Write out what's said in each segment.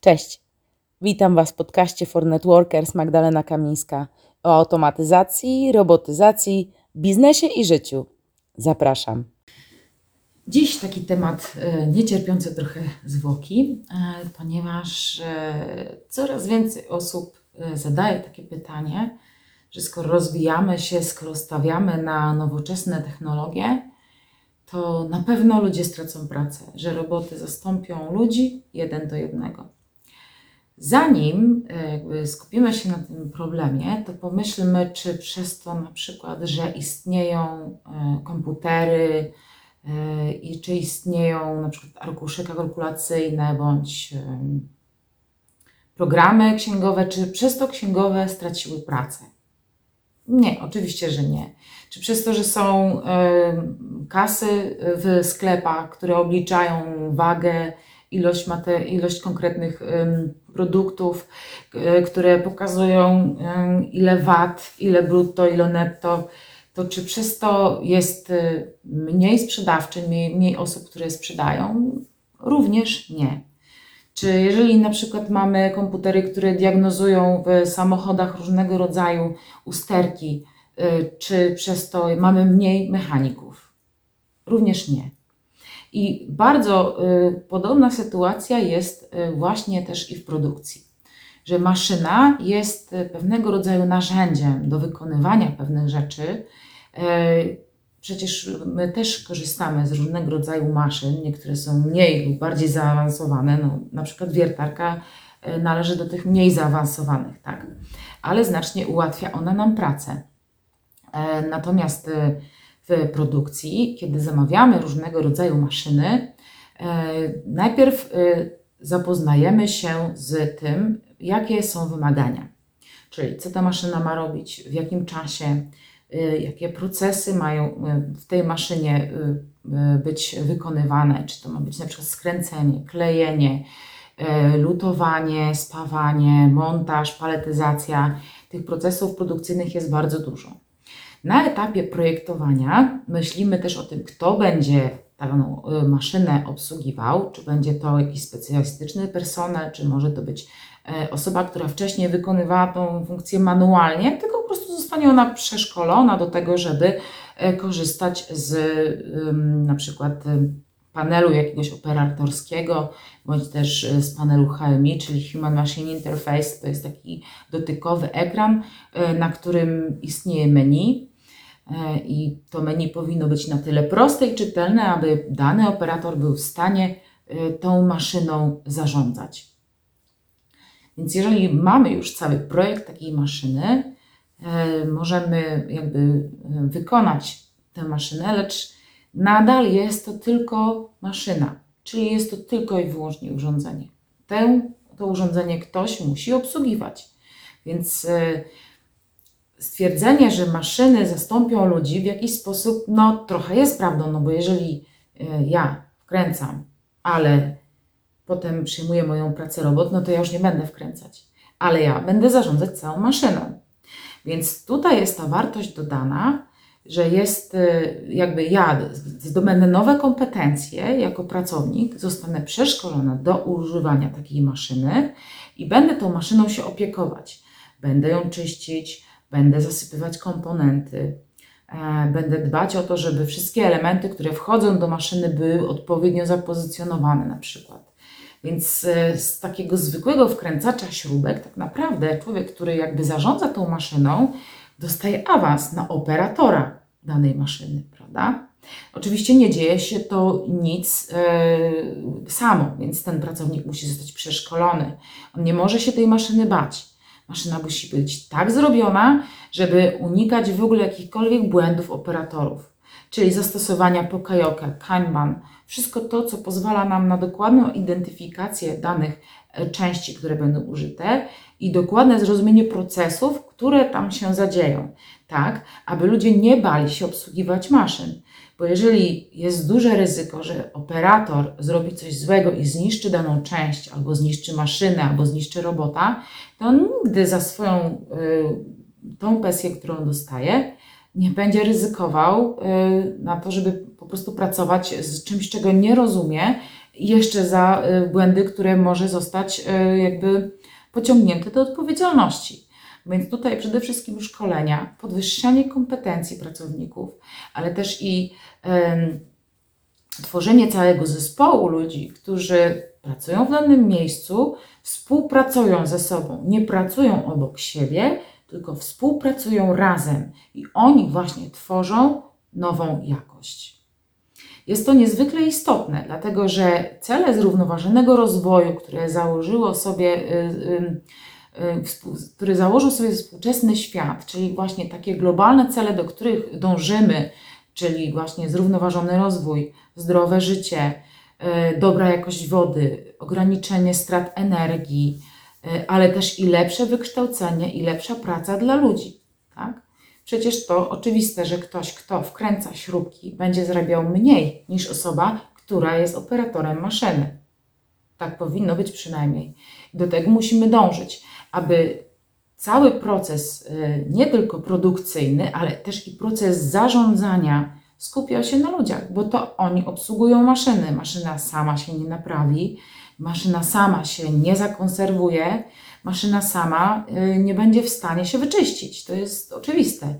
Cześć. Witam Was w podcaście For Networkers Magdalena Kamińska o automatyzacji, robotyzacji, biznesie i życiu. Zapraszam. Dziś taki temat e, niecierpiący trochę zwłoki, e, ponieważ e, coraz więcej osób zadaje takie pytanie, że skoro rozwijamy się, skoro stawiamy na nowoczesne technologie, to na pewno ludzie stracą pracę, że roboty zastąpią ludzi jeden do jednego. Zanim jakby skupimy się na tym problemie, to pomyślmy, czy przez to na przykład, że istnieją komputery, i czy istnieją na przykład arkusze kalkulacyjne bądź programy księgowe, czy przez to księgowe straciły pracę? Nie, oczywiście, że nie. Czy przez to, że są kasy w sklepach, które obliczają wagę, ilość, mate, ilość konkretnych produktów, które pokazują ile wat, ile brutto, ile netto, to czy przez to jest y, mniej sprzedawczy, mniej, mniej osób, które sprzedają? Również nie. Czy jeżeli na przykład mamy komputery, które diagnozują w samochodach różnego rodzaju usterki, y, czy przez to mamy mniej mechaników? Również nie. I bardzo y, podobna sytuacja jest właśnie też i w produkcji, że maszyna jest pewnego rodzaju narzędziem do wykonywania pewnych rzeczy, przecież my też korzystamy z różnego rodzaju maszyn, niektóre są mniej lub bardziej zaawansowane, no, na przykład wiertarka e, należy do tych mniej zaawansowanych, tak? ale znacznie ułatwia ona nam pracę. E, natomiast w produkcji, kiedy zamawiamy różnego rodzaju maszyny, najpierw zapoznajemy się z tym, jakie są wymagania, czyli co ta maszyna ma robić, w jakim czasie, jakie procesy mają y, w tej maszynie y, być wykonywane, czy to ma być na przykład skręcenie, klejenie, lutowanie, spawanie, montaż, paletyzacja. Tych procesów produkcyjnych jest bardzo dużo. Na etapie projektowania myślimy też o tym, kto będzie daną maszynę obsługiwał, czy będzie to jakiś specjalistyczny personel, czy może to być osoba, która wcześniej wykonywała tą funkcję manualnie, tylko po prostu zostanie ona przeszkolona do tego, żeby e, korzystać z na przykład panelu jakiegoś operatorskiego, bądź też e, z panelu HMI, czyli Human Machine Interface. To jest taki dotykowy ekran, na którym istnieje menu E, i to menu powinno być na tyle proste i czytelne, aby dany operator był w stanie e, tą maszyną zarządzać. Więc jeżeli mamy już cały projekt takiej maszyny, e, możemy jakby wykonać tę maszynę, lecz nadal jest to tylko maszyna, czyli jest to tylko i wyłącznie urządzenie. Tę, to urządzenie ktoś musi obsługiwać. Więc stwierdzenie, że maszyny zastąpią ludzi w jakiś sposób, no trochę jest prawdą, no bo jeżeli e, ja wkręcam, ale potem przyjmuje moją pracę robot, no to ja już nie będę wkręcać, ale ja będę zarządzać całą maszyną. Więc tutaj jest ta wartość dodana, że jest e, jakby ja zdobędę nowe kompetencje jako pracownik, zostanę przeszkolona do używania takiej maszyny i będę tą maszyną się opiekować. Będę ją czyścić, będę zasypywać komponenty, e, będę dbać o to, żeby wszystkie elementy, które wchodzą do maszyny, były odpowiednio zapozycjonowane na przykład. Więc e, z takiego zwykłego wkręcacza śrubek, tak naprawdę człowiek, który jakby zarządza tą maszyną, dostaje awans na operatora danej maszyny, prawda? Oczywiście nie dzieje się to nic yy, samo, więc ten pracownik musi zostać przeszkolony. On nie może się tej maszyny bać. Maszyna musi być tak zrobiona, żeby unikać w ogóle jakichkolwiek błędów operatorów, czyli zastosowania Pokajoka, Kanban, wszystko to, co pozwala nam na dokładną identyfikację danych e, części, które będą użyte i dokładne zrozumienie procesów, które tam się zadzieją, tak, aby ludzie nie bali się obsługiwać maszyn. Bo jeżeli jest duże ryzyko, że operator zrobi coś złego i zniszczy daną część, albo zniszczy maszynę, albo zniszczy robota, to on nigdy za swoją y, tą pensję, którą dostaje, nie będzie ryzykował y, na to, żeby po prostu pracować z czymś, czego nie rozumie, jeszcze za y, błędy, które może zostać y, jakby pociągnięte do odpowiedzialności. Więc tutaj przede wszystkim szkolenia, podwyższanie kompetencji pracowników, ale też i tworzenie całego zespołu ludzi, którzy pracują w danym miejscu, współpracują ze sobą, nie pracują obok siebie, tylko współpracują razem i oni właśnie tworzą nową jakość. Jest to niezwykle istotne, dlatego że cele zrównoważonego rozwoju, które założyło sobie, y, y, y, który założył sobie współczesny świat, czyli właśnie takie globalne cele, do których dążymy, czyli właśnie zrównoważony rozwój, zdrowe życie, dobra jakość wody, ograniczenie strat energii, ale też i lepsze wykształcenie i lepsza praca dla ludzi. Tak? Przecież to oczywiste, że ktoś, kto wkręca śrubki, będzie zarabiał mniej niż osoba, która jest operatorem maszyny. Tak powinno być przynajmniej. Do tego musimy dążyć, aby cały proces, y, nie tylko produkcyjny, ale też i proces zarządzania skupiał się na ludziach, bo to oni obsługują maszyny. Maszyna sama się nie naprawi, maszyna sama się nie zakonserwuje, maszyna sama y, nie będzie w stanie się wyczyścić. To jest oczywiste.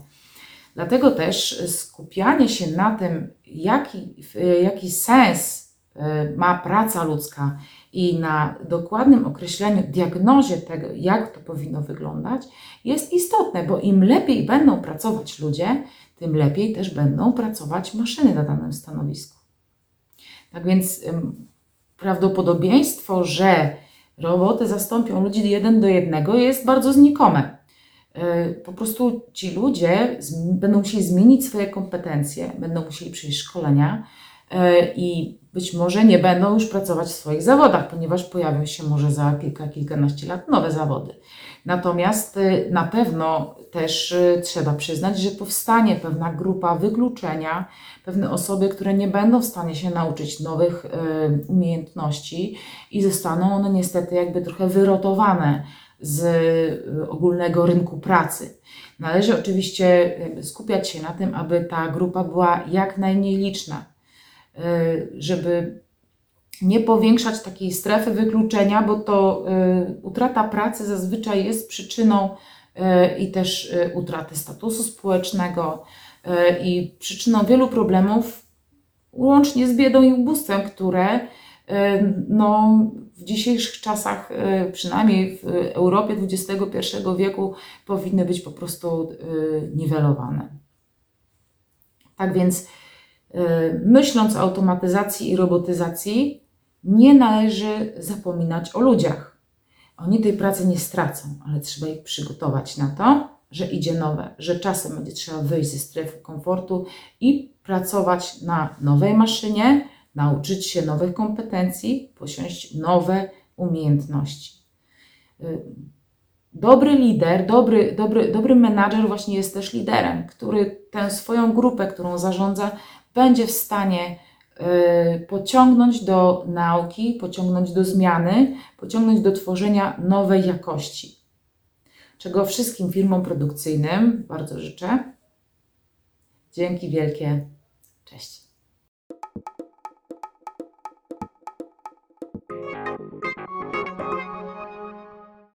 Dlatego też skupianie się na tym, jaki, y, jaki sens y, ma praca ludzka i na dokładnym określeniu, diagnozie tego, jak to powinno wyglądać, jest istotne, bo im lepiej będą pracować ludzie, tym lepiej też będą pracować maszyny na danym stanowisku. Tak więc prawdopodobieństwo, że roboty zastąpią ludzi jeden do jednego jest bardzo znikome. Yy, Po prostu ci ludzie będą musieli zmienić swoje kompetencje, będą musieli przejść szkolenia yy, i być może nie będą już pracować w swoich zawodach, ponieważ pojawią się może za kilka, kilkanaście lat nowe zawody. Natomiast y, na pewno też y, trzeba przyznać, że powstanie pewna grupa wykluczenia, pewne osoby, które nie będą w stanie się nauczyć nowych y, umiejętności i zostaną one niestety jakby trochę wyrotowane z ogólnego rynku pracy. Należy oczywiście skupiać się na tym, aby ta grupa była jak najmniej liczna, żeby nie powiększać takiej strefy wykluczenia, bo to y, utrata pracy zazwyczaj jest przyczyną y, i też y, utraty statusu społecznego y, i przyczyną wielu problemów, łącznie z biedą i ubóstwem, które y, no, w dzisiejszych czasach, y, przynajmniej w Europie XXI wieku, powinny być po prostu y, niwelowane. Tak więc, y, myśląc o automatyzacji i robotyzacji, nie należy zapominać o ludziach. Oni tej pracy nie stracą, ale trzeba ich przygotować na to, że idzie nowe, że czasem będzie trzeba wyjść ze strefy komfortu i pracować na nowej maszynie, nauczyć się nowych kompetencji, posiąść nowe umiejętności. Y, Dobry lider, dobry, dobry, dobry menadżer właśnie jest też liderem, który tę swoją grupę, którą zarządza, będzie w stanie y, pociągnąć do nauki, pociągnąć do zmiany, pociągnąć do tworzenia nowej jakości. Czego wszystkim firmom produkcyjnym bardzo życzę. Dzięki wielkie. Cześć.